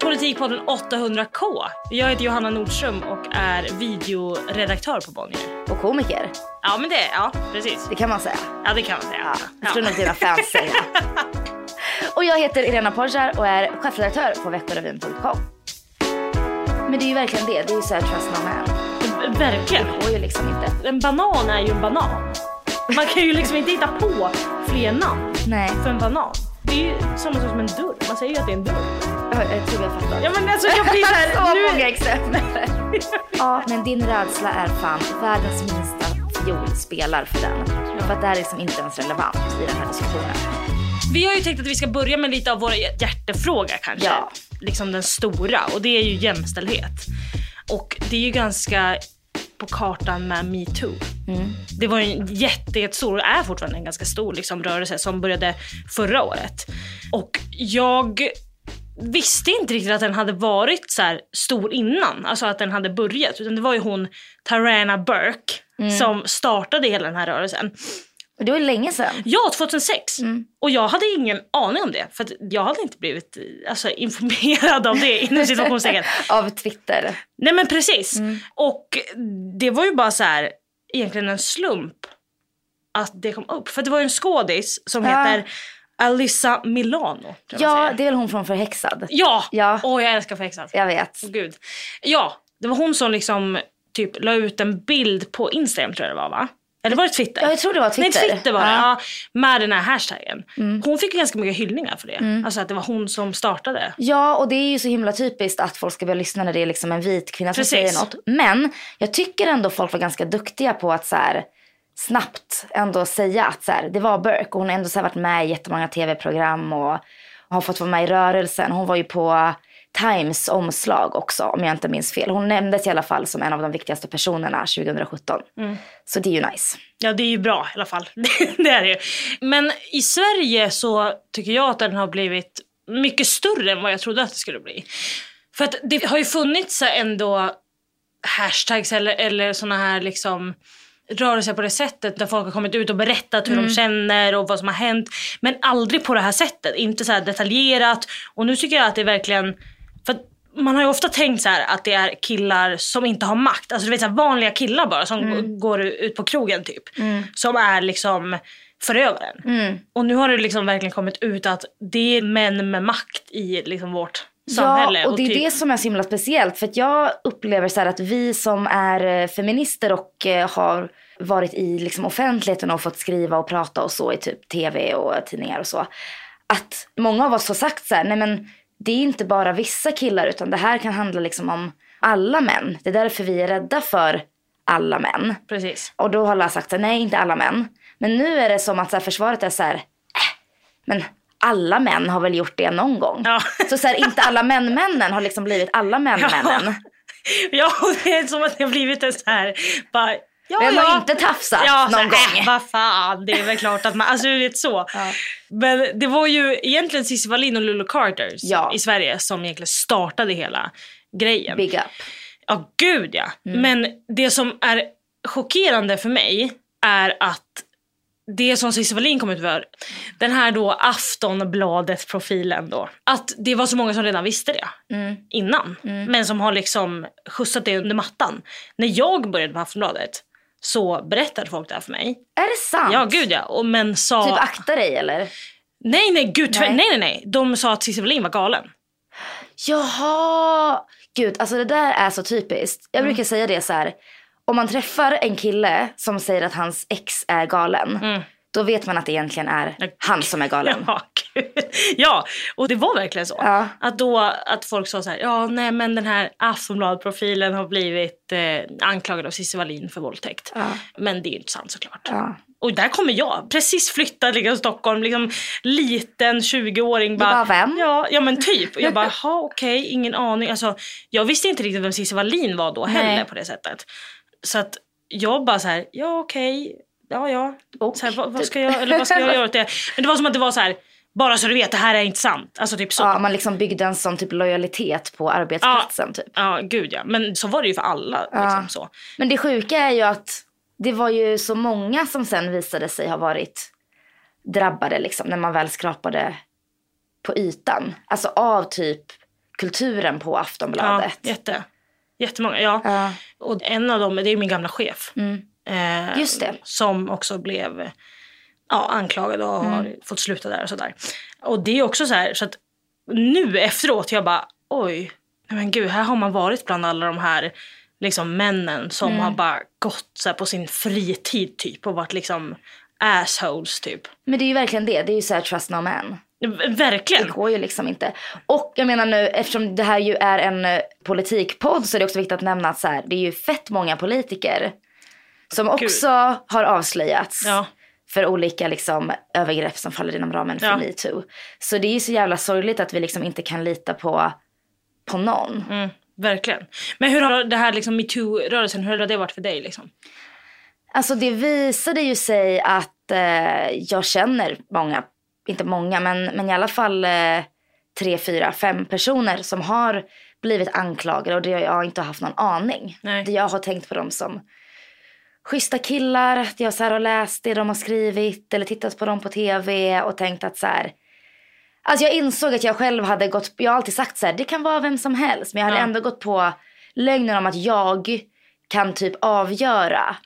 Politikpodden 800K. Jag heter Johanna Nordström och är videoredaktör på Bonnier. Och komiker, Ja men det, ja precis. det kan man säga. Ja det kan man säga. Ja, Ja. det tror nog dina fans säga. Och jag heter Irena Porjar och är chefredaktör på veckorevyn.com. Men det är ju verkligen det, det är ju såhär trust no man. Verkligen. Det går ju liksom inte. En banan är ju en banan. Man kan ju liksom inte hitta på fler namn Nej, för en banan. Det är ju samma sak som en dörr. Man säger ju att det är en dörr. Jag, tror jag fattar. Ja men alltså jag blir såhär, Så nu... många exempel. ja, men din rädsla är fan världens minsta fiol spelar för den. För att det här är liksom inte ens relevant i den här diskussionen. Vi har ju tänkt att vi ska börja med lite av vår hjärtefråga kanske. Ja. Liksom den stora och det är ju jämställdhet. Och det är ju ganska på kartan med metoo. Det var en jätte, jättestor, och är fortfarande en ganska stor liksom, rörelse som började förra året. Och jag visste inte riktigt att den hade varit så stor innan, alltså att den hade börjat. Utan det var ju hon Tarana Burke som startade hela den här rörelsen. Och det var ju länge sedan. Ja, 2006. Och jag hade ingen aning om det. För jag hade inte blivit alltså, informerad av det inom situationstecken. Av Twitter. Nej men precis. Och det var ju bara så här, egentligen en slump att det kom upp. För det var ju en skådis som Ja. heter Alyssa Milano. Ja, det är väl hon från Förhäxad. Ja! Ja. Åh jag älskar Förhäxad. Jag vet. Åh, Gud. Ja, det var hon som liksom typ la ut en bild på Instagram tror jag det var va? Eller var det Twitter? Ja, jag tror det var Twitter. Nej, Twitter var det. Ja. Mm. Ja, med den här hashtaggen. Hon fick ganska mycket hyllningar för det. Alltså att det var hon som startade. Ja, och det är ju så himla typiskt att folk ska börja lyssna när det är liksom en vit kvinna som Precis. säger något. Men jag tycker ändå folk var ganska duktiga på att så här, snabbt ändå säga att så här, det var Burke. Och hon har ändå så varit med i jättemånga tv-program och har fått vara med i rörelsen. Hon var ju på Times omslag också om jag inte minns fel. Hon nämndes i alla fall som en av de viktigaste personerna 2017. Mm. Så det är ju nice. Ja det är ju bra i alla fall. det är det ju. Men i Sverige så tycker jag att den har blivit mycket större än vad jag trodde att det skulle bli. För att det har ju funnits ändå hashtags eller, eller såna här liksom rörelser på det sättet där folk har kommit ut och berättat hur de känner och vad som har hänt. Men aldrig på det här sättet, inte så detaljerat. Och nu tycker jag att det är verkligen, för man har ju ofta tänkt så att det är killar som inte har makt. Alltså du vet så vanliga killar bara som g- går ut på krogen typ. Som är liksom förövaren. Och nu har det liksom verkligen kommit ut att det är män med makt i liksom vårt samhälle. Ja, och det är typ- det som är så himla speciellt. För jag upplever så att vi som är eh, feminister och eh, har varit i liksom offentligheten och fått skriva och prata och så i typ tv och tidningar och så. Att många av oss har sagt så här, nej men det är inte bara vissa killar utan det här kan handla liksom om alla män. Det är därför vi är rädda för alla män. Precis. Och då har alla sagt så här, nej inte alla män. Men nu är det som att så här, försvaret är så här, äh, men alla män har väl gjort det någon gång. Ja. Så, så här, inte alla män-männen har liksom blivit alla män-männen. Ja, och det är som att det har blivit en så här... Bara, ja, Vem har ja. inte tafsat ja, någon här, gång? Äh, vad fan, det är väl klart att man... Alltså du vet så. Men det var ju egentligen Cissi Wallin och Lulu Carters Ja. i Sverige som egentligen startade hela grejen. Big up. Ja, gud ja. Mm. Men det som är chockerande för mig är att det som Cissi Wallin kom ut för, den här då Aftonbladet-profilen då, att det var så många som redan visste det Mm. innan. Men som har liksom skjutsat det under mattan. När jag började på Aftonbladet så berättade folk det här för mig. Är det sant? Ja gud ja. Och men sa... Typ akta dig eller? nej nej gud nej. Nej. nej nej nej. De sa att Cissi Wallin var galen. Jaha! Gud, alltså det där är så typiskt. Jag Mm. brukar säga det så här. Om man träffar en kille som säger att hans ex är galen. Mm. Då vet man att det egentligen är han som är galen. Ja, ja, och det var verkligen så. Ja. Att då att folk sa så här, ja nej men den här Aftonbladet-profilen har blivit eh, anklagad av Cissi Wallin för våldtäkt. Ja. Men det är ju inte sant såklart. Och där kommer jag, precis flyttad liksom Stockholm, liksom liten 20-åring. Bara, bara vem? Ja, ja men typ. Och jag bara, ha okej, okay, ingen aning. Alltså, jag visste inte riktigt vem Cissi Wallin var då heller Nej. på det sättet. Så att jag bara så här, ja okej, okay, ja ja. Och, så här, vad, vad, ska jag, eller vad ska jag göra åt det? Men det var som att det var så här, bara så du vet, det här är inte sant. Alltså typ så. Ja, man liksom byggde en sån typ lojalitet på arbetsplatsen. Ja, typ. ja gud ja. Men så var det ju för alla. Ja. Liksom, så. Men det sjuka är ju att det var ju så många som sen visade sig ha varit drabbade liksom, när man väl skrapade på ytan. Alltså av typ kulturen på Aftonbladet. Ja, jätte. Jättemånga, ja. ja. Och en av dem, det är min gamla chef. Mm. Eh, Just det. Som också blev ja, anklagad och mm. har fått sluta där och sådär. Och det är också så här, så att nu efteråt, jag bara oj, men gud, här har man varit bland alla de här liksom männen som mm. har bara gått så på sin fritid typ och varit liksom assholes typ. Men det är ju verkligen det, det är ju såhär trust no man. Verkligen. Det går ju liksom inte. Och jag menar nu, eftersom det här ju är en eh, politikpodd så är det också viktigt att nämna att så här, det är ju fett många politiker som också Gud. har avslöjats. Ja. För olika liksom, övergrepp som faller inom ramen för ja. metoo. Så det är ju så jävla sorgligt att vi liksom inte kan lita på, på någon. Mm, verkligen. Men hur har det här liksom metoo-rörelsen, hur har det varit för dig? Liksom? Alltså det visade ju sig att eh, jag känner många inte många, men, men i alla fall eh, tre, fyra, fem personer som har blivit anklagade och det jag inte har haft någon aning. Nej. Det jag har tänkt på dem som schyssta killar, att jag så har läst det de har skrivit eller tittat på dem på tv och tänkt att så här, Alltså jag insåg att jag själv hade gått, jag har alltid sagt så här, det kan vara vem som helst. Men jag hade ja. ändå gått på lögnen om att jag kan typ avgöra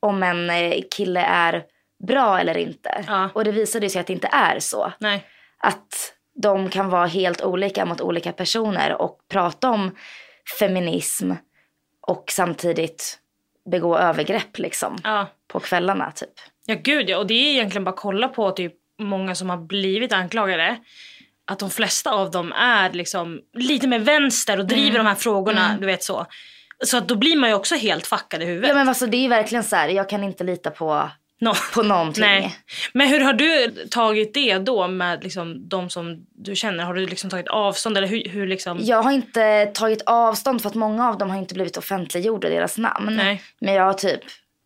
om en eh, kille är bra eller inte. Ja. Och det visade sig att det inte är så. Nej. Att de kan vara helt olika mot olika personer och prata om feminism och samtidigt begå övergrepp liksom ja. på kvällarna typ. Ja gud ja och det är egentligen bara att kolla på typ många som har blivit anklagade. Att de flesta av dem är liksom lite mer vänster och driver mm. de här frågorna, mm. du vet så. Så att då blir man ju också helt fuckad i huvudet. Ja men alltså det är verkligen så här, jag kan inte lita på No. På någonting. Nej. Men hur har du tagit det då med liksom de som du känner? Har du liksom tagit avstånd eller hur, hur liksom? Jag har inte tagit avstånd för att många av dem har inte blivit offentliggjorda deras namn. Nej. Men jag har typ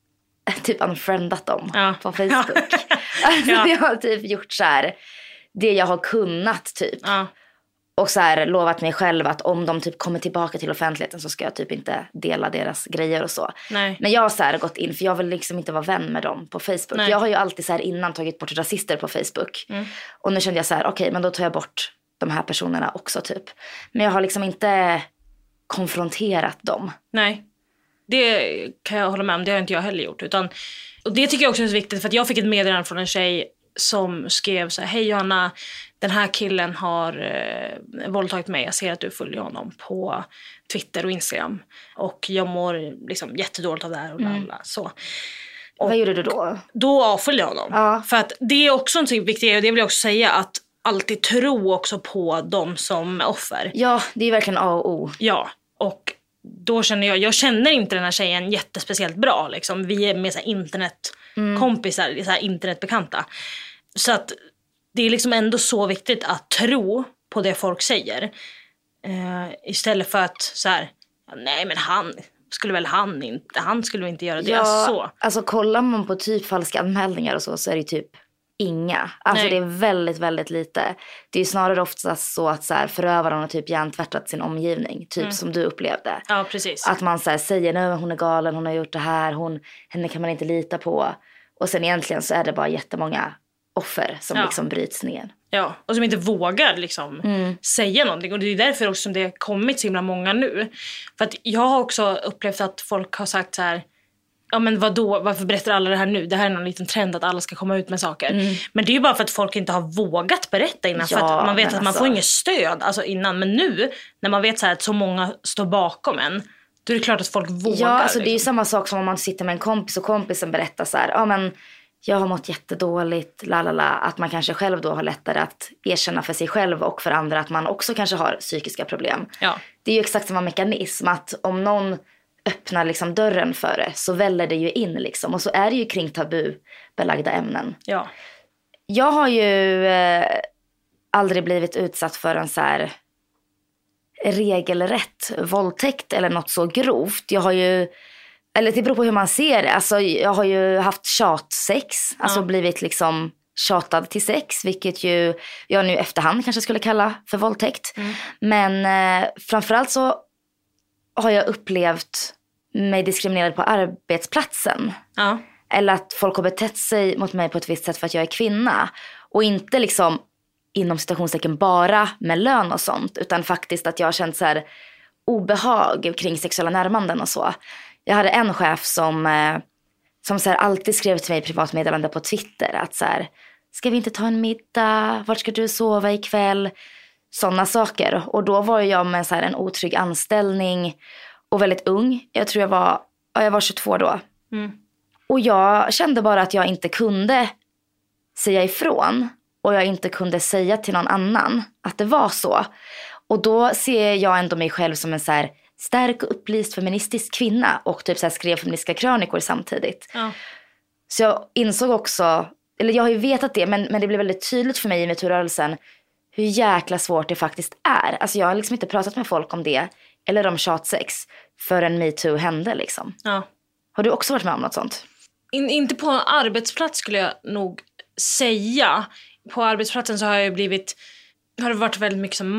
typ unfriendat dem ja. på Facebook. alltså, ja. Jag har typ gjort så här, det jag har kunnat typ. Ja och så här, lovat mig själv att om de typ kommer tillbaka till offentligheten så ska jag typ inte dela deras grejer och så. Nej. Men jag har så här gått in, för jag vill liksom inte vara vän med dem på Facebook. Nej. Jag har ju alltid så här innan tagit bort rasister på Facebook. Mm. Och nu kände jag så här, okej okay, men då tar jag bort de här personerna också typ. Men jag har liksom inte konfronterat dem. Nej, det kan jag hålla med om. Det har inte jag heller gjort. Utan, och det tycker jag också är så viktigt för att jag fick ett meddelande från en tjej som skrev så här, hej Johanna, den här killen har eh, våldtagit mig. Jag ser att du följer honom på Twitter och Instagram. Och jag mår liksom jättedåligt av det här och mm. så. Och Vad gjorde du då? Då avföljde jag honom. Ja. För att det är också en viktigt och det vill jag också säga att alltid tro också på dem som offer. Ja, det är verkligen A och O. Ja, och då känner jag, jag känner inte den här tjejen jättespeciellt bra liksom. Vi är mer internetkompisar, mm. så internetbekanta. Så att det är liksom ändå så viktigt att tro på det folk säger. Eh, istället för att så här, nej men han skulle väl han inte, han skulle väl inte göra det. Ja, så. alltså kollar man på typ falska anmälningar och så så är det typ inga. Alltså nej. det är väldigt, väldigt lite. Det är snarare oftast så att så här, förövaren har typ hjärntvättat sin omgivning. Typ mm. som du upplevde. Ja, precis. Att man så här, säger nu hon är galen, hon har gjort det här, hon, henne kan man inte lita på. Och sen egentligen så är det bara jättemånga offer som ja. liksom bryts ner. Ja, och som inte vågar liksom mm. säga någonting. Och det är därför också som det har kommit så himla många nu. För att jag har också upplevt att folk har sagt så här Ja men vadå, varför berättar alla det här nu? Det här är någon liten trend att alla ska komma ut med saker. Mm. Men det är ju bara för att folk inte har vågat berätta innan. Ja, för att man vet att man alltså... får inget stöd alltså innan. Men nu när man vet så att så många står bakom en. Då är det klart att folk vågar. Ja, alltså det är ju liksom. samma sak som om man sitter med en kompis och kompisen berättar så här. Ja men jag har mått jättedåligt, la la la. Att man kanske själv då har lättare att erkänna för sig själv och för andra att man också kanske har psykiska problem. Ja. Det är ju exakt samma mekanism att om någon öppnar liksom dörren för det så väller det ju in liksom. Och så är det ju kring tabubelagda ämnen. Ja. Jag har ju eh, aldrig blivit utsatt för en så här regelrätt våldtäkt eller något så grovt. Jag har ju, eller det beror på hur man ser det. Alltså, jag har ju haft tjatsex, alltså Ja. blivit liksom tjatad till sex, vilket ju jag nu efterhand kanske skulle kalla för våldtäkt. Men eh, framförallt så har jag upplevt mig diskriminerad på arbetsplatsen. Ja. Eller att folk har betett sig mot mig på ett visst sätt för att jag är kvinna. Och inte liksom inom citationstecken bara med lön och sånt. Utan faktiskt att jag har känt så här obehag kring sexuella närmanden och så. Jag hade en chef som, eh, som så här alltid skrev till mig i privatmeddelande på Twitter att så här, ska vi inte ta en middag? Vart ska du sova ikväll? Sådana saker. Och då var jag med så här en otrygg anställning och väldigt ung. Jag tror jag var, ja, jag var 22 då. Och jag kände bara att jag inte kunde säga ifrån. Och jag inte kunde säga till någon annan att det var så. Och då ser jag ändå mig själv som en så här stark och upplyst feministisk kvinna. Och typ så skrev feministiska krönikor samtidigt. Ja. Så jag insåg också, eller jag har ju vetat det, men, men det blev väldigt tydligt för mig i metoo-rörelsen hur jäkla svårt det faktiskt är. Alltså jag har liksom inte pratat med folk om det, eller om tjatsex, förrän metoo hände liksom. ja. Har du också varit med om något sånt? In, inte på en arbetsplats skulle jag nog säga. På arbetsplatsen så har jag blivit, har det varit väldigt mycket som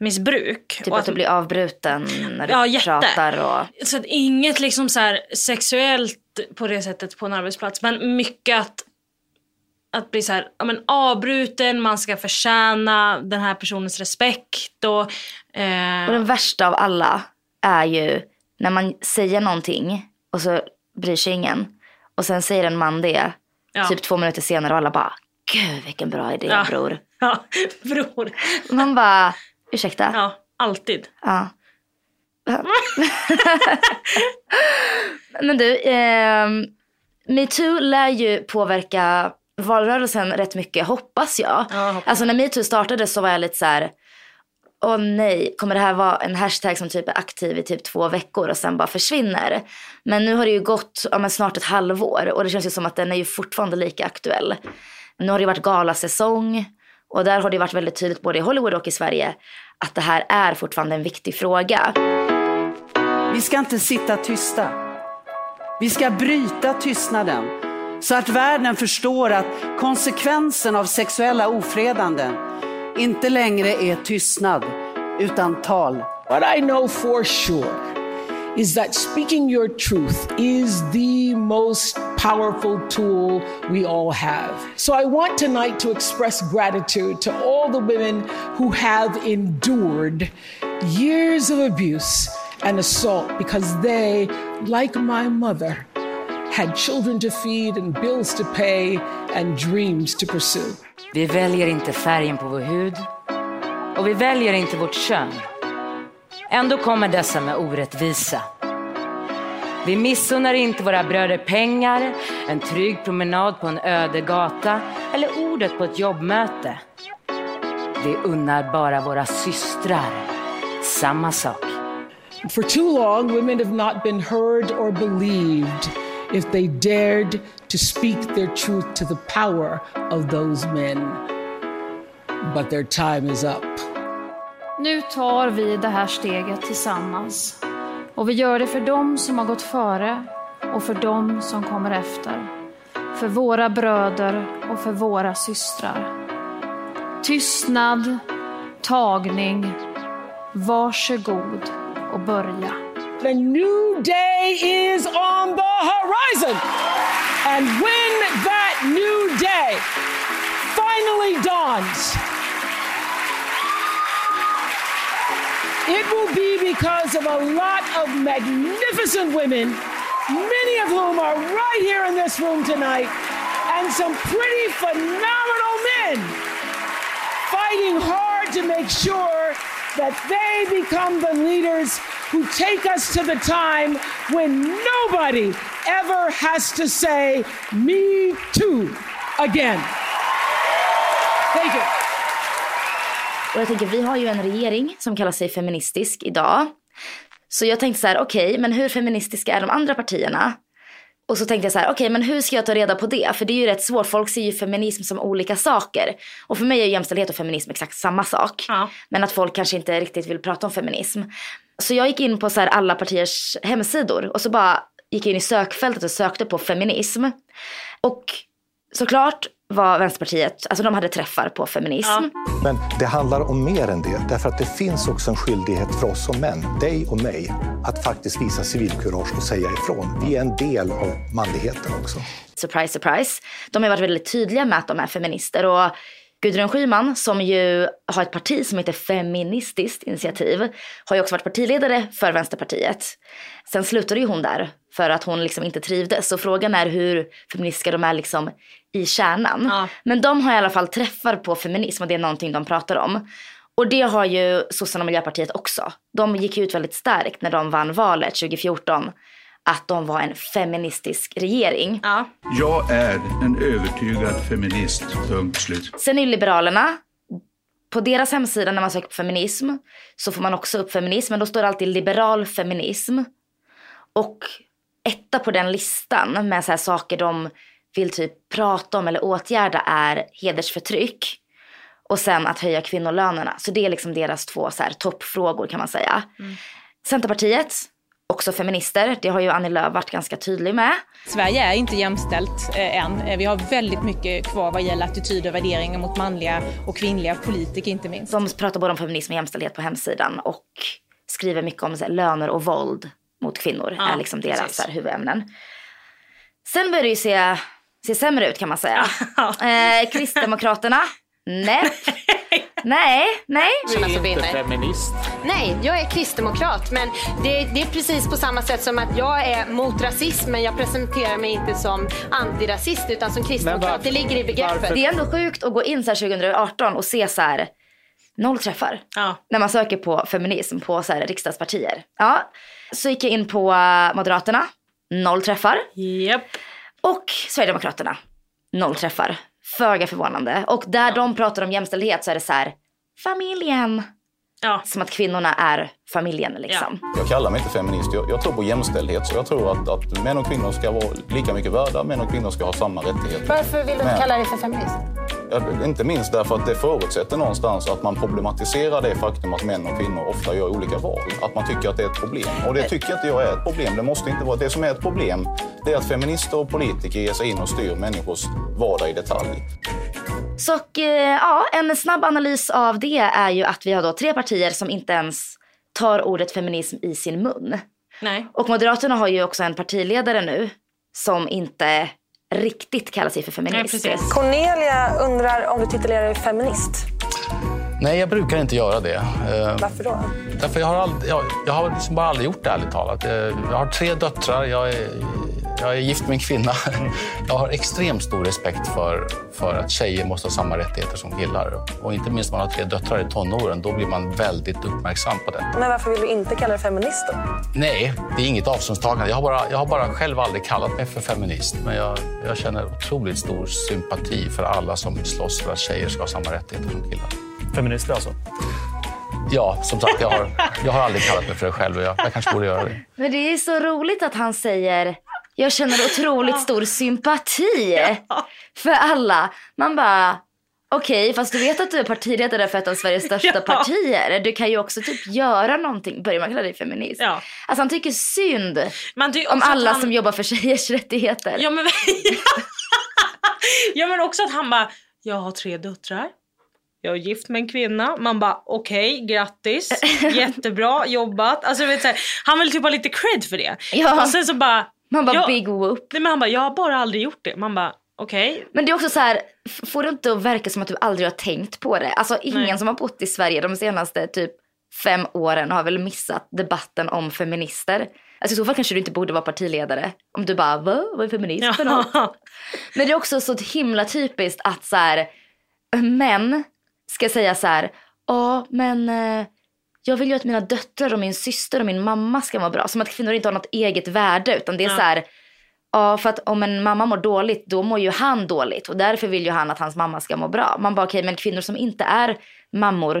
maktmissbruk. Typ Och att du blir avbruten när du Ja, jätte. pratar och... Så att inget liksom så här sexuellt på det sättet på en arbetsplats. Men mycket att, att bli så här, ja, men avbruten, man ska förtjäna den här personens respekt. Och, eh, Och den värsta av alla är ju när man säger någonting och så bryr sig ingen. Och sen säger en man det, Ja. typ två minuter senare och alla bara, gud vilken bra idé Ja. bror. ja, bror. Man bara, ursäkta? Ja, alltid. Ja. Men du, eh, metoo lär ju påverka valrörelsen rätt mycket, hoppas jag. Ja, hoppas. Alltså när metoo startade så var jag lite så här, åh nej, kommer det här vara en hashtag som typ är aktiv i typ två veckor och sen bara försvinner? Men nu har det ju gått ja, snart ett halvår och det känns ju som att den är ju fortfarande lika aktuell. Nu har det ju varit galasäsong och där har det varit väldigt tydligt både i Hollywood och i Sverige att det här är fortfarande en viktig fråga. Vi ska inte sitta tysta. Vi ska bryta tystnaden så att världen förstår att konsekvensen av sexuella ofredanden inte längre är tystnad utan tal. What I know for sure is that speaking your truth is the most powerful tool we all have. So I want tonight to express gratitude to all the women who have endured years of abuse and assault because they, like my mother, had children to feed and bills to pay and dreams to pursue. Vi väljer inte färgen på vår hud och vi väljer inte vårt kön. Ändå kommer dessa med orättvisa. Vi missunnar inte våra bröder pengar, en trygg promenad på en öde gata eller ordet på ett jobbmöte. Vi unnar bara våra systrar samma sak. For too long, women have not been heard or believed if they dared to speak their truth to the power of those men. But their time is up. Nu tar vi det här steget tillsammans. Och vi gör det för dem som har gått före och för dem som kommer efter. För våra bröder och för våra systrar. Tystnad, tagning, varsågod och börja. The new day is on the horizon. And when that new day finally dawns, it will be because of a lot of magnificent women, many of whom are right here in this room tonight, and some pretty phenomenal men fighting hard to make sure that they become the leaders who take us to the time when nobody ever has to say, Me too, again. Thank you. Och jag tänker, vi har ju en regering som kallar sig feministisk idag. Så jag tänkte så här, okej, men hur feministiska är de andra partierna? Och så tänkte jag så här, okej men hur ska jag ta reda på det? För det är ju rätt svårt, folk ser ju feminism som olika saker. Och för mig är jämställdhet och feminism exakt samma sak. Ja. Men att folk kanske inte riktigt vill prata om feminism. Så jag gick in på så alla partiers hemsidor och så bara gick jag in i sökfältet och sökte på feminism. Och såklart var Vänsterpartiet, alltså de hade träffar på feminism. Ja. Men det handlar om mer än det, därför att det finns också en skyldighet för oss som män, dig och mig, att faktiskt visa civilkurage och säga ifrån. Vi är en del av manligheten också. surprise, surprise. De har varit väldigt tydliga med att de är feminister. Och Gudrun Schyman, som ju har ett parti som heter Feministiskt initiativ, har ju också varit partiledare för Vänsterpartiet. Sen slutade ju hon där för att hon liksom inte trivdes. Så frågan är hur feministiska de är liksom i kärnan. Ja. Men de har i alla fall träffar på feminism och det är någonting de pratar om. Och det har ju sossarna och Miljöpartiet också. De gick ut väldigt starkt när de vann valet 2014 att de var en feministisk regering. Ja. Jag är en övertygad feminist. Punkt slut. Sen är Liberalerna, på deras hemsida när man söker på feminism så får man också upp feminism, men då står det alltid liberal feminism. Och etta på den listan med så här saker de vill typ prata om eller åtgärda är hedersförtryck och sen att höja kvinnolönerna. Så det är liksom deras två så här toppfrågor kan man säga. Centerpartiet, också feminister, det har ju Annie Lööf varit ganska tydlig med. Sverige är inte jämställt eh, än. Eh, Vi har väldigt mycket kvar vad gäller attityder och värderingar mot manliga och kvinnliga politiker inte minst. De pratar både om feminism och jämställdhet på hemsidan och skriver mycket om här, löner och våld mot kvinnor. Ja, är liksom deras precis. här, huvudämnen. Sen börjar det ju se, se sämre ut kan man säga. eh, Kristdemokraterna, nej. nej, nej. Du är inte feminist. Nej, jag är kristdemokrat. Men det, det är precis på samma sätt som att jag är mot rasism men jag presenterar mig inte som antirasist utan som kristdemokrat. varför- det ligger i begreppet. Det är ändå sjukt att gå in så här 2018 och se så här noll träffar. När man söker på feminism på så här riksdagspartier. Ja, så gick jag in på eh, Moderaterna, noll träffar. Yep. Och Sverigedemokraterna, noll träffar. Föga förvånande. Och där de pratar om jämställdhet så är det så här, familjen. Som att kvinnorna är familjen liksom. Jag kallar mig inte feminist. Jag, jag tror på jämställdhet. Så jag tror att, att män och kvinnor ska vara lika mycket värda. Män och kvinnor ska ha samma rättigheter. Varför vill du Men- kalla dig för feminist? Inte minst därför att det förutsätter någonstans att man problematiserar det faktum att män och kvinnor ofta gör olika val. Att man tycker att det är ett problem. Och det tycker inte jag är ett problem. Det måste inte vara. Det som är ett problem det är att feminister och politiker ger sig in och styr människors vardag i detalj. Så och, eh, ja, en snabb analys av det är ju att vi har då tre partier som inte ens tar ordet feminism i sin mun. Nej. Och Moderaterna har ju också en partiledare nu som inte riktigt kallar sig för feminist. Cornelia undrar om du titulerar dig feminist. Nej, jag brukar inte göra det. Eh, Varför då? Därför jag har, aldrig, jag, jag har liksom bara aldrig gjort det, ärligt talat. Eh, Jag har tre döttrar, jag är, jag är gift med en kvinna. Jag har extremt stor respekt för, för att tjejer måste ha samma rättigheter som killar. Och inte minst när man har tre döttrar i tonåren, då blir man väldigt uppmärksam på det. Men varför vill du inte kalla dig feminist då? Nej, det är inget avståndstagande. Jag har bara, jag har bara själv aldrig kallat mig för feminist. Men jag, jag känner otroligt stor sympati för alla som slåss för att tjejer ska ha samma rättigheter som killar. Feminister alltså? Ja, som sagt, jag har, jag har aldrig kallat mig för det själv och jag, jag kanske borde göra det. Men det är så roligt att han säger jag känner otroligt stor sympati för alla. Man bara okej fast du vet att du är partiledare för ett av Sveriges största Ja. partier. Du kan ju också typ göra någonting. Börjar man kalla dig feminist? Ja. Alltså han tycker synd tycker om alla han- som jobbar för tjejers rättigheter. Ja men, ja men också att han bara, jag har tre döttrar. Jag är gift med en kvinna. Man bara okej, grattis. Jättebra jobbat. Alltså, vet, så här, han vill typ ha lite cred för det. Ja. Och sen så bara... Man bara jag, big whoop. Nej, men han bara, jag har bara aldrig gjort det. Man bara okej. Men det är också så här, får det inte att verka som att du aldrig har tänkt på det? Alltså ingen Nej. som har bott i Sverige de senaste typ fem åren har väl missat debatten om feminister. Alltså i så fall kanske du inte borde vara partiledare. Om du bara, Va? vad är feminism för något? Men det är också så himla typiskt att så här, män ska säga så här, ja men eh, jag vill ju att mina döttrar och min syster och min mamma ska vara bra. Som att kvinnor inte har något eget värde utan det är Ja. så här, ja för att om en mamma mår dåligt då mår ju han dåligt och därför vill ju han att hans mamma ska må bra. Man bara okej men kvinnor som inte är mammor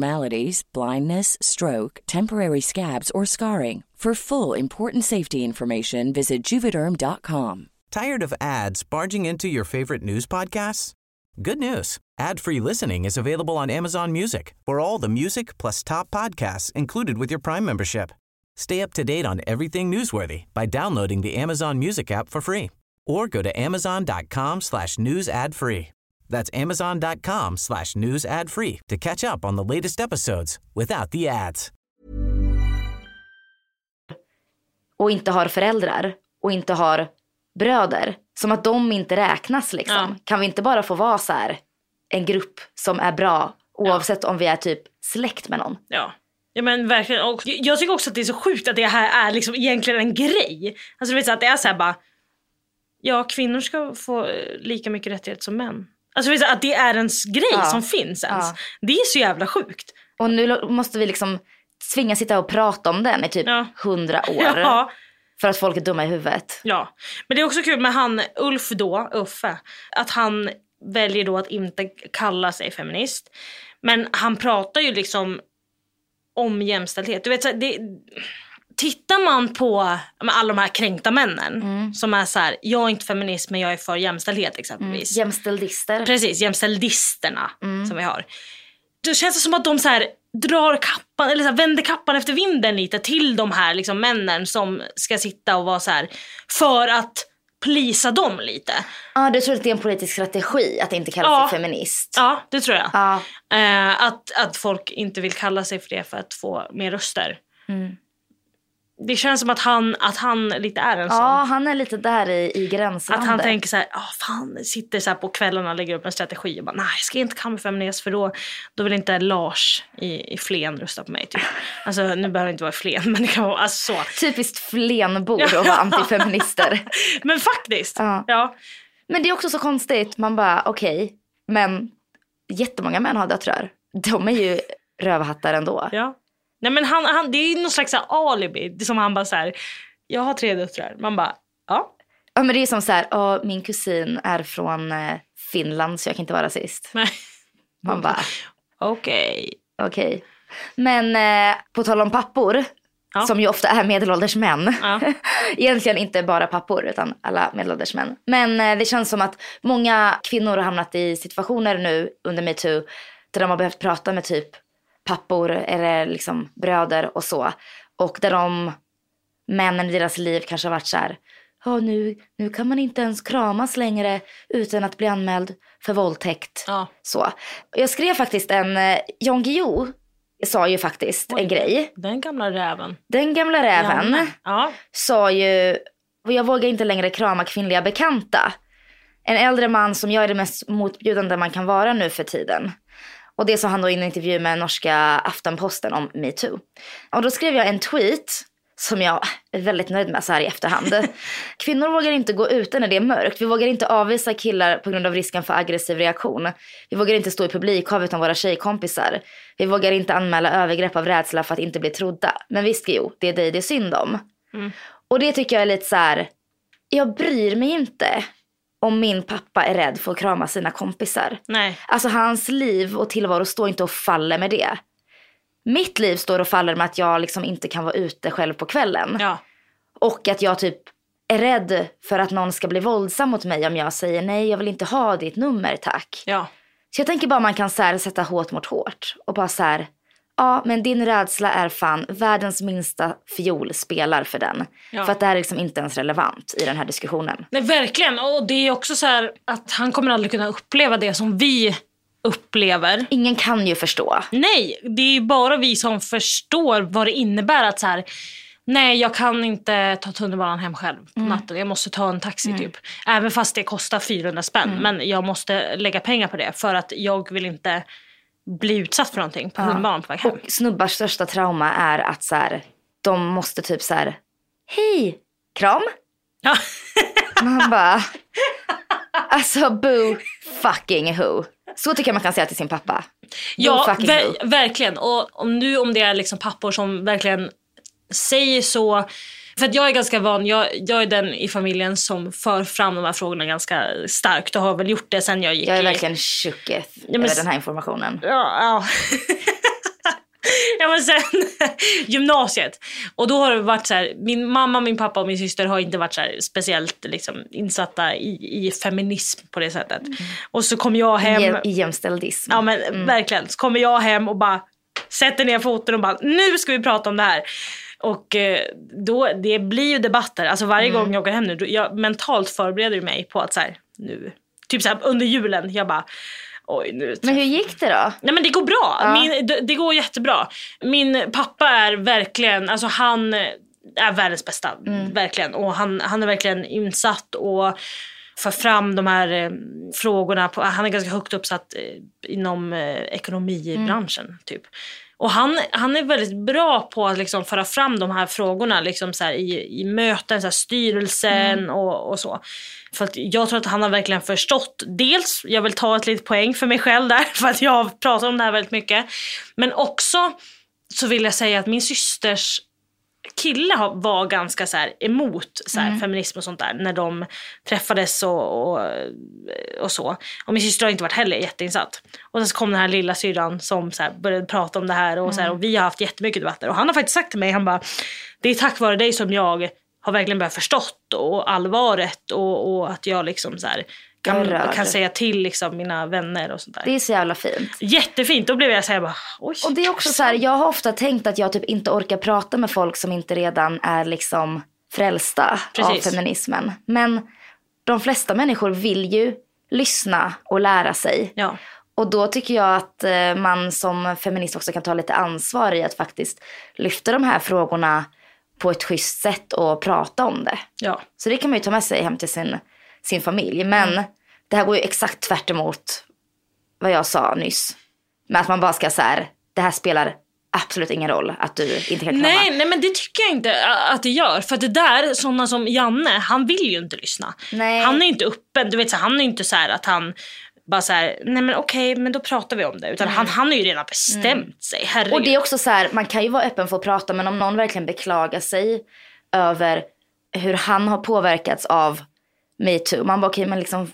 blindness, stroke, temporary scabs, or scarring. For full important safety information, visit juvederm.com. Tired of ads barging into your favorite news podcasts? Good news. Ad-free listening is available on Amazon Music for all the music plus top podcasts included with your Prime membership. Stay up to date on everything newsworthy by downloading the Amazon Music app for free or go to amazon.com slash news ad free. That's amazon.com slash news ad free to catch up on the latest episodes without the ads. och inte har föräldrar och inte har bröder. Som att de inte räknas liksom. Ja. Kan vi inte bara få vara så här en grupp som är bra oavsett om vi är typ släkt med någon? Ja. Ja men verkligen. Och jag tycker också att det är så sjukt att det här är liksom egentligen en grej. Alltså du vet så att det är så här bara. Ja kvinnor ska få eh, lika mycket rättigheter som män. Alltså att det är en s- grej Ja. som finns ens. Ja. Det är så jävla sjukt. Och nu måste vi liksom tvingas sitta och prata om den i typ hundra år. Ja. För att folk är dumma i huvudet. Ja, men det är också kul med han Ulf då, Uffe, att han väljer då att inte kalla sig feminist. Men han pratar ju liksom om jämställdhet. Du vet, så här, det, tittar man på alla de här kränkta männen som är så här, jag är inte feminist men jag är för jämställdhet exempelvis. Mm. Jämställdister. Precis, jämställdisterna Mm. som vi har. Då känns det som att de så här drar kappan, eller så här, vänder kappan efter vinden lite till de här liksom männen som ska sitta och vara så här för att plisa dem lite. Ja, du tror att det är en politisk strategi att inte kalla Ja. sig feminist? Ja, det tror jag. Ja. Eh, att, att folk inte vill kalla sig för det för att få mer röster. Mm. Det känns som att han, att han lite är en sån. Ja, han är lite där i, i gränslandet. Att han tänker så här, ah, fan, sitter så på kvällarna och lägger upp en strategi och bara, nej jag ska inte kalla mig feminist för då, då vill inte Lars i, i Flen rösta på mig. Typ. Alltså nu behöver det inte vara i Flen men det kan vara alltså, så. Typiskt Flenbor att vara antifeminister. Men faktiskt. Ja. Ja. Men det är också så konstigt. Man bara, okej, men jättemånga män har döttrar. De är ju rövhattar ändå. Ja. Nej men han, han, det är någon slags alibi som han bara så här, jag har tre döttrar. Man bara, ja. Ja, men det är som så här, "Ja, min kusin är från eh, Finland så jag kan inte vara rasist. Nej. Man bara, okej. Okej. Men eh, på tal om pappor, som ju ofta är medelålders män. Egentligen inte bara pappor utan alla medelålders män. Men eh, det känns som att många kvinnor har hamnat i situationer nu under metoo där de har behövt prata med typ pappor eller liksom bröder och så. Och där de männen i deras liv kanske har varit så här. Ja, nu, nu kan man inte ens kramas längre utan att bli anmäld för våldtäkt. Så. Jag skrev faktiskt en, eh, Jan Guillou sa ju faktiskt en grej. Den gamla räven. Den gamla räven. Ja. sa ju, "Och jag vågar inte längre krama kvinnliga bekanta. En äldre man som jag är det mest motbjudande man kan vara nu för tiden. Och det sa han då i en intervju med norska Aftenposten om metoo. Och då skrev jag en tweet som jag är väldigt nöjd med så här i efterhand. Kvinnor vågar inte gå ute när det är mörkt. Vi vågar inte avvisa killar på grund av risken för aggressiv reaktion. Vi vågar inte stå i publikhav utan våra tjejkompisar. Vi vågar inte anmäla övergrepp av rädsla för att inte bli trodda. Men visst Gio, det är dig det är synd om. Mm. Och det tycker jag är lite så här, jag bryr mig inte om min pappa är rädd för att krama sina kompisar. Nej. Alltså hans liv och tillvaro står inte och faller med det. Mitt liv står och faller med att jag liksom inte kan vara ute själv på kvällen. Ja. Och att jag typ är rädd för att någon ska bli våldsam mot mig om jag säger nej, jag vill inte ha ditt nummer tack. Ja. Så jag tänker bara man kan så sätta hårt mot hårt och bara så här, Ja, men din rädsla är fan världens minsta fiol spelar för den. Ja. För att det här är liksom inte ens relevant i den här diskussionen. Nej, verkligen. Och det är också så här att han kommer aldrig kunna uppleva det som vi upplever. Ingen kan ju förstå. Nej, det är ju bara vi som förstår vad det innebär att så här, nej jag kan inte ta tunnelbanan hem själv på Mm. natten. Jag måste ta en taxi typ. Även fast det kostar 400 spänn. Mm. Men jag måste lägga pengar på det för att jag vill inte bli utsatt för någonting på tunnelbanan på väg hem. Och snubbars största trauma är att så här, de måste typ så här, hej, kram. Ja. Man bara, alltså boo fucking who. Så tycker jag man kan säga till sin pappa. Ja, fucking ver- who. verkligen. Och om nu om det är liksom pappor som verkligen säger så. För jag är ganska van, jag, jag är den i familjen som för fram de här frågorna ganska starkt och har väl gjort det sen jag gick Jag är i... verkligen shooketh men över den här informationen. Ja, ja. ja men sen gymnasiet. Och då har det varit så här, min mamma, min pappa och min syster har inte varit så här speciellt liksom, insatta i, i feminism på det sättet. Och så kom jag hem. I, I jämställdism. Ja men verkligen. Så kommer jag hem och bara sätter ner foten och bara nu ska vi prata om det här. Och eh, då, det blir ju debatter. Alltså varje Mm. gång jag åker hem nu, då, jag mentalt förbereder mig på att så här, nu, typ så här under julen, jag bara oj nu. Men hur gick det då? Nej men det går bra. Ja. Min, det, det går jättebra. Min pappa är verkligen, alltså han är världens bästa. Mm. Verkligen. Och han, han är verkligen insatt och för fram de här eh, frågorna. På, han är ganska högt uppsatt eh, inom eh, ekonomibranschen. Mm. Typ. Och han, han är väldigt bra på att liksom föra fram de här frågorna liksom så i, i möten, så här styrelsen Mm. och, och så. För jag tror att han har verkligen förstått. Dels, jag vill ta ett litet poäng för mig själv där för att jag har pratat om det här väldigt mycket. Men också så vill jag säga att min systers kille var ganska så här emot så här, Mm. feminism och sånt där när de träffades och, och, och så. Och min syster har inte varit heller jätteinsatt. Och sen så kom den här lilla syrran som så här, började prata om det här och, så Mm. och vi har haft jättemycket debatter. Och han har faktiskt sagt till mig, han bara, det är tack vare dig som jag har verkligen börjat förstått och allvaret och, och att jag liksom så kan, kan säga till liksom mina vänner och sånt där. Det är så jävla fint. Jättefint, då blev jag så här bara, oj. Och det är också så här, jag har ofta tänkt att jag typ inte orkar prata med folk som inte redan är liksom frälsta Precis. av feminismen. Men de flesta människor vill ju lyssna och lära sig. Ja. Och då tycker jag att eh, man som feminist också kan ta lite ansvar i att faktiskt lyfta de här frågorna på ett schysst sätt och prata om det. Ja. Så det kan man ju ta med sig hem till sin, sin familj. Men det här går ju exakt tvärt emot vad jag sa nyss. Med att man bara ska så här, det här spelar absolut ingen roll att du inte kan krama. Nej, nej men det tycker jag inte att det gör. För att det där, sådana som Janne, han vill ju inte lyssna. Nej. Han är inte öppen, du vet så, han är inte så här att han bara så här, nej men okej men då pratar vi om det. Utan Nej. han, han har ju redan bestämt Mm. sig, herregud. Och det är också så här, man kan ju vara öppen för att prata men om någon verkligen beklagar sig över hur han har påverkats av metoo. Man bara okej men liksom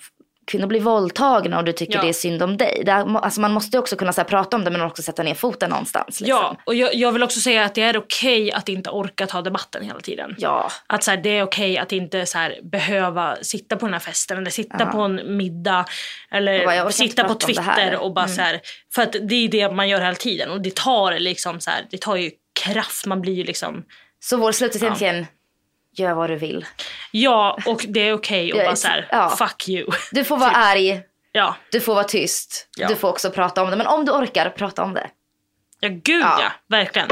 kvinnor blir våldtagna och du tycker Ja. det är synd om dig. Det, alltså man måste ju också kunna så här, prata om det men också sätta ner foten någonstans. Liksom. Ja, och jag, jag vill också säga att det är okej att inte orka ta debatten hela tiden. Ja. Att så här, det är okej att inte så här, behöva sitta på den här festen eller sitta Ja. på en middag eller bara, sitta på. Twitter och bara Mm. så här, För att det är det man gör hela tiden och det tar liksom så det tar ju kraft. Man blir ju liksom Så vår slutsats är egentligen, gör vad du vill. Ja, och det är okej och Ja, bara så här, ja. fuck you. Du får vara arg, Ja. du får vara tyst, Ja. du får också prata om det. Men om du orkar, prata om det. Ja, gud ja. Verkligen.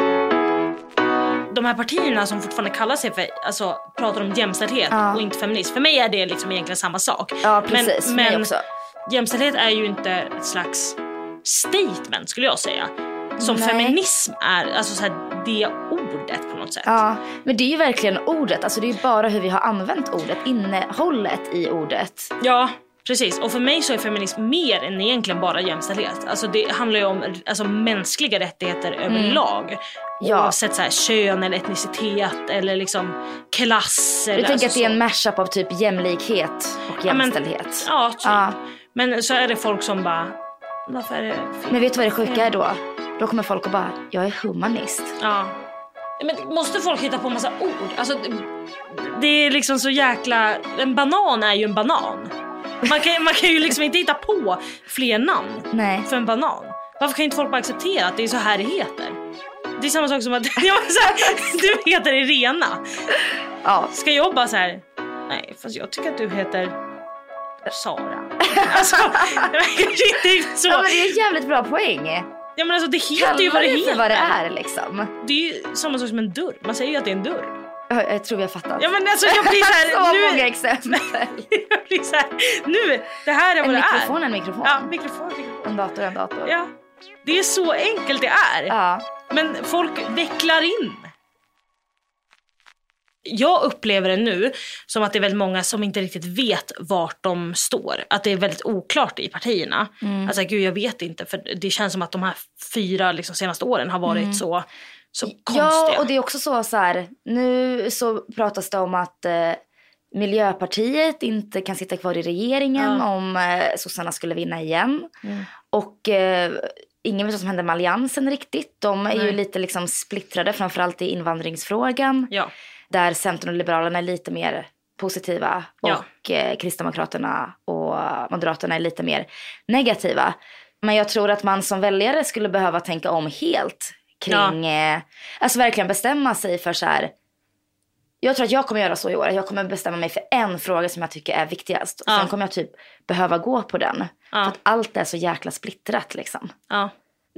De här partierna som fortfarande kallar sig för, alltså pratar om jämställdhet Ja. och inte feminism. För mig är det liksom egentligen samma sak. Ja, precis. Men, men också. jämställdhet är ju inte ett slags statement skulle jag säga. Som Nej. feminism är, alltså så här, det ordet på något sätt. Ja, men det är ju verkligen ordet. Alltså det är ju bara hur vi har använt ordet, innehållet i ordet. Ja, precis. Och för mig så är feminism mer än egentligen bara jämställdhet. Alltså det handlar ju om alltså, mänskliga rättigheter överlag. Ja. Oavsett så här, kön eller etnicitet eller liksom klass. Eller, Jag tänker alltså att det är en mashup av typ jämlikhet och Ja, men- jämställdhet. Ja, typ. Ja. Men så är det folk som bara, varför är det fel? Men vet du vad det sjuka är då? Då kommer folk och bara, jag är humanist. Ja. Men måste folk hitta på massa ord? Alltså, det- är liksom så jäkla... En banan är ju en banan. Man kan, man kan ju liksom inte hitta på fler namn Nej. för en banan. Varför kan inte folk bara acceptera att det är så här det heter? Det är samma sak som att jag var så här, du heter Irena. Ja. Ska jag bara så här, nej fast jag tycker att du heter Sara. Alltså, det är så. Ja, men det är en jävligt bra poäng. Ja men alltså det heter ju Kalla vad det heter. för vad det är liksom. Det är ju samma sak som en dörr. Man säger ju att det är en dörr. Jag, jag tror har fattat. Ja men alltså jag blir så här, så nu, många exempel. jag blir så här, nu, det här är En vad det mikrofon, är. en mikrofon. Ja, mikrofon, mikrofon. En dator, en dator. Ja. Det är så enkelt det är. Ja. Men folk vecklar in. Jag upplever det nu som att det är väldigt många som inte riktigt vet vart de står. Att det är väldigt oklart i partierna. Mm. Alltså gud jag vet inte för det känns som att de här fyra liksom, senaste åren har varit Mm. så, så konstiga. Ja, och det är också så, så här, nu så pratas det om att eh, Miljöpartiet inte kan sitta kvar i regeringen Ja. om eh, sossarna skulle vinna igen. Mm. Och eh, ingen vet vad som händer med alliansen riktigt. De är ju Nej. lite liksom splittrade, framförallt i invandringsfrågan. Ja. Där Centern och Liberalerna är lite mer positiva Ja. och eh, Kristdemokraterna och Moderaterna är lite mer negativa. Men jag tror att man som väljare skulle behöva tänka om helt kring, eh, alltså verkligen bestämma sig för så här. Jag tror att jag kommer göra så i år. Jag kommer bestämma mig för en fråga som jag tycker är viktigast. Ja. Sen kommer jag typ behöva gå på den. För att allt är så jäkla splittrat liksom. Ja.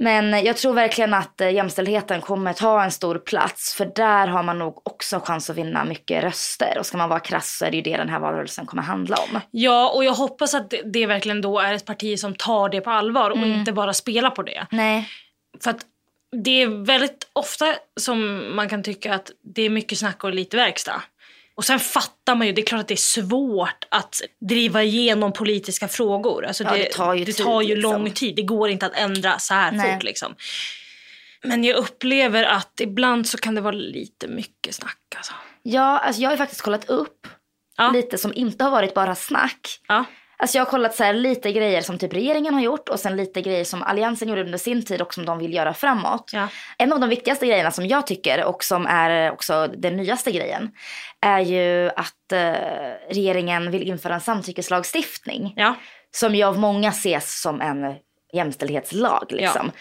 Men jag tror verkligen att eh, jämställdheten kommer ta en stor plats. För där har man nog också chans att vinna mycket röster. Och ska man vara krass så är det ju det den här valrörelsen kommer handla om. Ja, och jag hoppas att det, det verkligen då är ett parti som tar det på allvar och Mm. inte bara spelar på det. Nej. För att det är väldigt ofta som man kan tycka att det är mycket snack och lite verkstad. Och sen fattar man ju, det är klart att det är svårt att driva igenom politiska frågor. Alltså Ja, det tar ju det tid, tar ju liksom. lång tid. Det går inte att ändra så här Nej. fort liksom. Men jag upplever att ibland så kan det vara lite mycket snack alltså. Ja, alltså jag har faktiskt kollat upp lite som inte har varit bara snack. Ja. Alltså jag har kollat så här lite grejer som typ regeringen har gjort och sen lite grejer som alliansen gjorde under sin tid och som de vill göra framåt. En av de viktigaste grejerna som jag tycker och som är också den nyaste grejen är ju att eh, regeringen vill införa en samtyckeslagstiftning. Som ju av många ses som en jämställdhetslag. Liksom.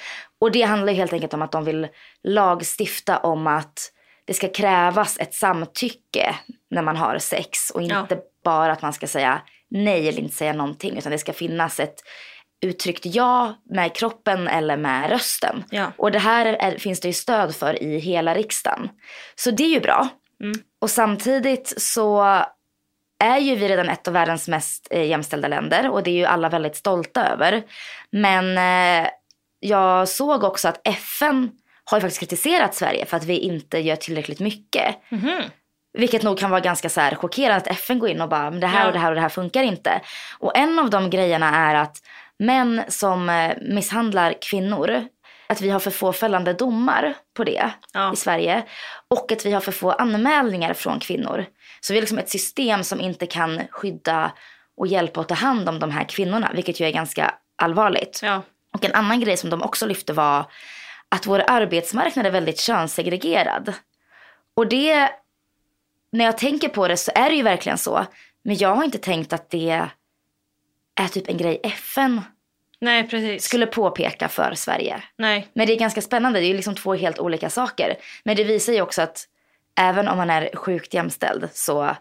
Och det handlar helt enkelt om att de vill lagstifta om att det ska krävas ett samtycke när man har sex och inte bara att man ska säga nej eller inte säga någonting utan det ska finnas ett uttryckt ja med kroppen eller med rösten. Och det här är, finns det ju stöd för i hela riksdagen. Så det är ju bra. Och samtidigt så är ju vi redan ett av världens mest eh, jämställda länder och det är ju alla väldigt stolta över. Men eh, jag såg också att FN har ju faktiskt kritiserat Sverige för att vi inte gör tillräckligt mycket. Vilket nog kan vara ganska så här chockerande att FN går in och bara, men det här Ja. och det här och det här funkar inte. Och en av de grejerna är att män som eh, misshandlar kvinnor, att vi har för få fällande domar på det i Sverige. Och att vi har för få anmälningar från kvinnor. Så vi har liksom ett system som inte kan skydda och hjälpa och ta hand om de här kvinnorna, vilket ju är ganska allvarligt. Och en annan grej som de också lyfte var att vår arbetsmarknad är väldigt könssegregerad. Och det, när jag tänker på det så är det ju verkligen så. Men jag har inte tänkt att det är typ en grej FN Nej, precis. skulle påpeka för Sverige. Nej. Men det är ganska spännande, det är ju liksom två helt olika saker. Men det visar ju också att även om man är sjukt jämställd så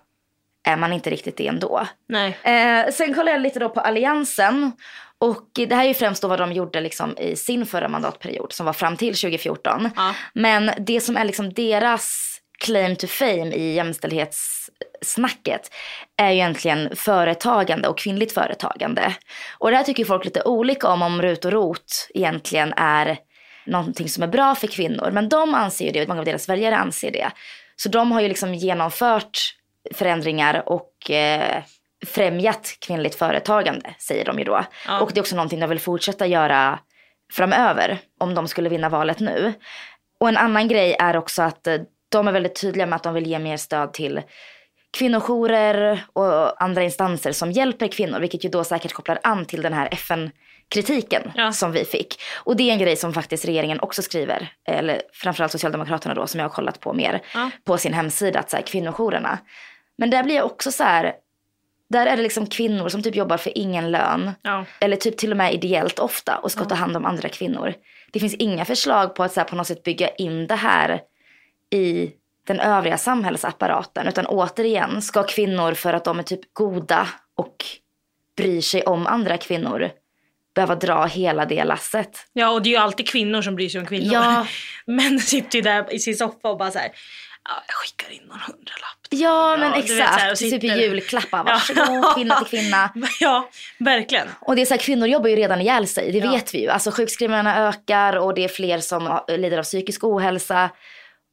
är man inte riktigt det ändå. Nej. Eh, sen kollar jag lite då på alliansen. Och det här är ju främst då vad de gjorde liksom i sin förra mandatperiod som var fram till 2014. Men det som är liksom deras claim to fame i jämställdhetssnacket är ju egentligen företagande och kvinnligt företagande. Och det här tycker folk lite olika om, om RUT och ROT egentligen är någonting som är bra för kvinnor. Men de anser ju det och många av deras väljare anser det. Så de har ju liksom genomfört förändringar och eh, främjat kvinnligt företagande, säger de ju då. Ja. Och det är också någonting de vill fortsätta göra framöver, om de skulle vinna valet nu. Och en annan grej är också att eh, de är väldigt tydliga med att de vill ge mer stöd till kvinnojourer och andra instanser som hjälper kvinnor, vilket ju då säkert kopplar an till den här FN-kritiken som vi fick. Och det är en grej som faktiskt regeringen också skriver, eller framförallt Socialdemokraterna då, som jag har kollat på mer Ja. på sin hemsida, att så här, kvinnojourerna. Men där blir jag också så här, där är det liksom kvinnor som typ jobbar för ingen lön. Ja. Eller typ till och med ideellt ofta och ska ta hand om andra kvinnor. det finns inga förslag på att så här, på något sätt bygga in det här i den övriga samhällsapparaten. Utan återigen, ska kvinnor för att de är typ goda och bryr sig om andra kvinnor behöva dra hela det lasset? Ja, och det är ju alltid kvinnor som bryr sig om kvinnor. Ja. Män sitter ju där i sin soffa och bara så här, ja, jag skickar in någon hundralapp. Ja, men du vet, så exakt. här, och typ sitter- julklappar. Ja. Varsågod, kvinna till kvinna. Ja, verkligen. Och det är så här, kvinnor jobbar ju redan ihjäl sig, det vet vi ju. Alltså sjukskrivningarna ökar och det är fler som lider av psykisk ohälsa.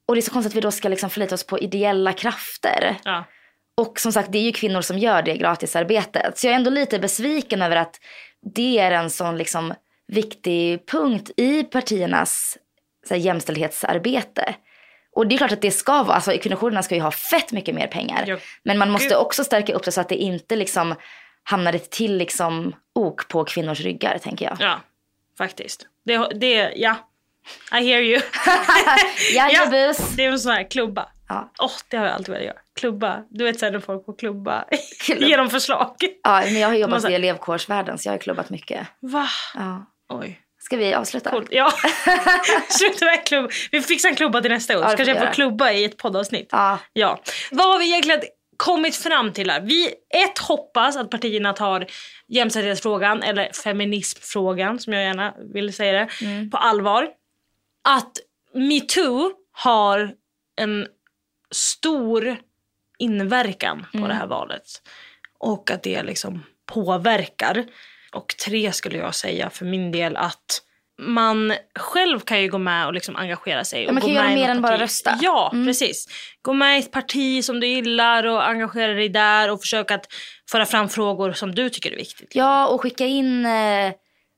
Och det är så konstigt att vi då ska liksom förlita oss på ideella krafter. Ja. Och som sagt, det är ju kvinnor som gör det gratisarbetet. Så jag är ändå lite besviken över att det är en sån liksom viktig punkt i partiernas så här, jämställdhetsarbete. Och det är klart att det ska vara, alltså kvinnojourerna ska ju ha fett mycket mer pengar. Ja, Men man måste också stärka upp det så att det inte liksom hamnar ett till liksom ok på kvinnors ryggar, tänker jag. Ja, faktiskt. Det, det ja. I hear you. Jajebus. Det är en sån här klubba. Ja. Åh, det har jag alltid velat göra. Klubba. Du vet såhär när folk får klubba. Ge dem förslag. Ja, men jag har jobbat Massa- i elevkårsvärlden så jag har klubbat mycket. Va? Ja. Oj. Ska vi avsluta? Coolt. Ja. Sluta med klubb. Vi fixar en klubba till nästa år. Ja, Så kanske jag får klubba i ett poddavsnitt. Ja. Ja. Vad har vi egentligen kommit fram till här? Vi ett hoppas att partierna tar jämställdhetsfrågan eller feminismfrågan som jag gärna vill säga det Mm. på allvar. Att metoo har en stor inverkan på Mm. det här valet. Och att det liksom påverkar. Och tre skulle jag säga för min del att man själv kan ju gå med och liksom engagera sig. Ja, och man gå kan göra mer än bara rösta. Ja, Mm. precis. Gå med i ett parti som du gillar och engagera dig där och försöka att föra fram frågor som du tycker är viktigt. Ja, och skicka in eh,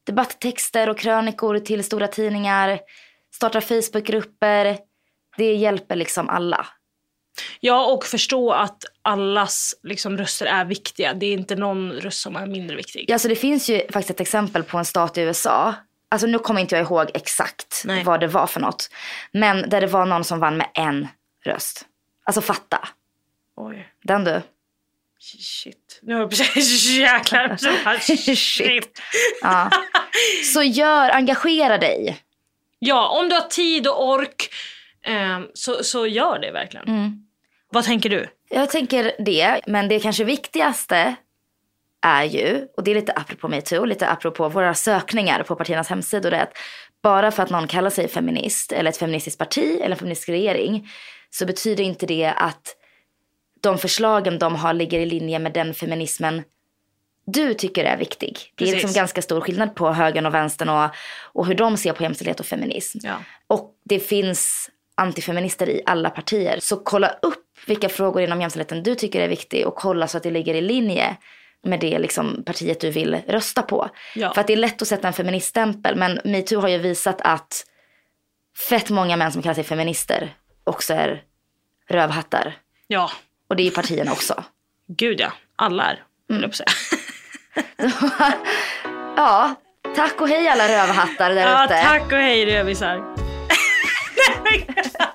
debatttexter och krönikor till stora tidningar. Starta Facebookgrupper. Det hjälper liksom alla. Ja, och förstå att allas liksom, röster är viktiga. Det är inte någon röst som är mindre viktig. Ja, alltså det finns ju faktiskt ett exempel på en stat i USA. Alltså nu kommer inte jag ihåg exakt Nej. vad det var för något. Men där det var någon som vann med en röst. Alltså fatta. Oj. Den du. Shit. Nu har jag precis jäklar. Så Shit. Ja. Så gör, engagera dig. Ja, om du har tid och ork eh, så, så gör det verkligen. Mm. Vad tänker du? Jag tänker det, men det kanske viktigaste är ju, och det är lite apropå metoo, lite apropå våra sökningar på partiernas hemsidor, det är att bara för att någon kallar sig feminist eller ett feministiskt parti eller en feministisk regering så betyder inte det att de förslagen de har ligger i linje med den feminismen du tycker är viktig. Det är liksom ganska stor skillnad på högern och vänstern och, och hur de ser på jämställdhet och feminism. Ja. Och det finns antifeminister i alla partier. Så kolla upp vilka frågor inom jämställdheten du tycker är viktiga och kolla så att det ligger i linje med det liksom partiet du vill rösta på. Ja. För att det är lätt att sätta en feministstämpel men metoo har ju visat att fett många män som kallar sig feminister också är rövhattar. Ja, Och det är ju partierna också. gud ja. Alla är, vill jag säga. Ja, tack och hej alla rövhattar där Ja, ute. tack och hej rövisar.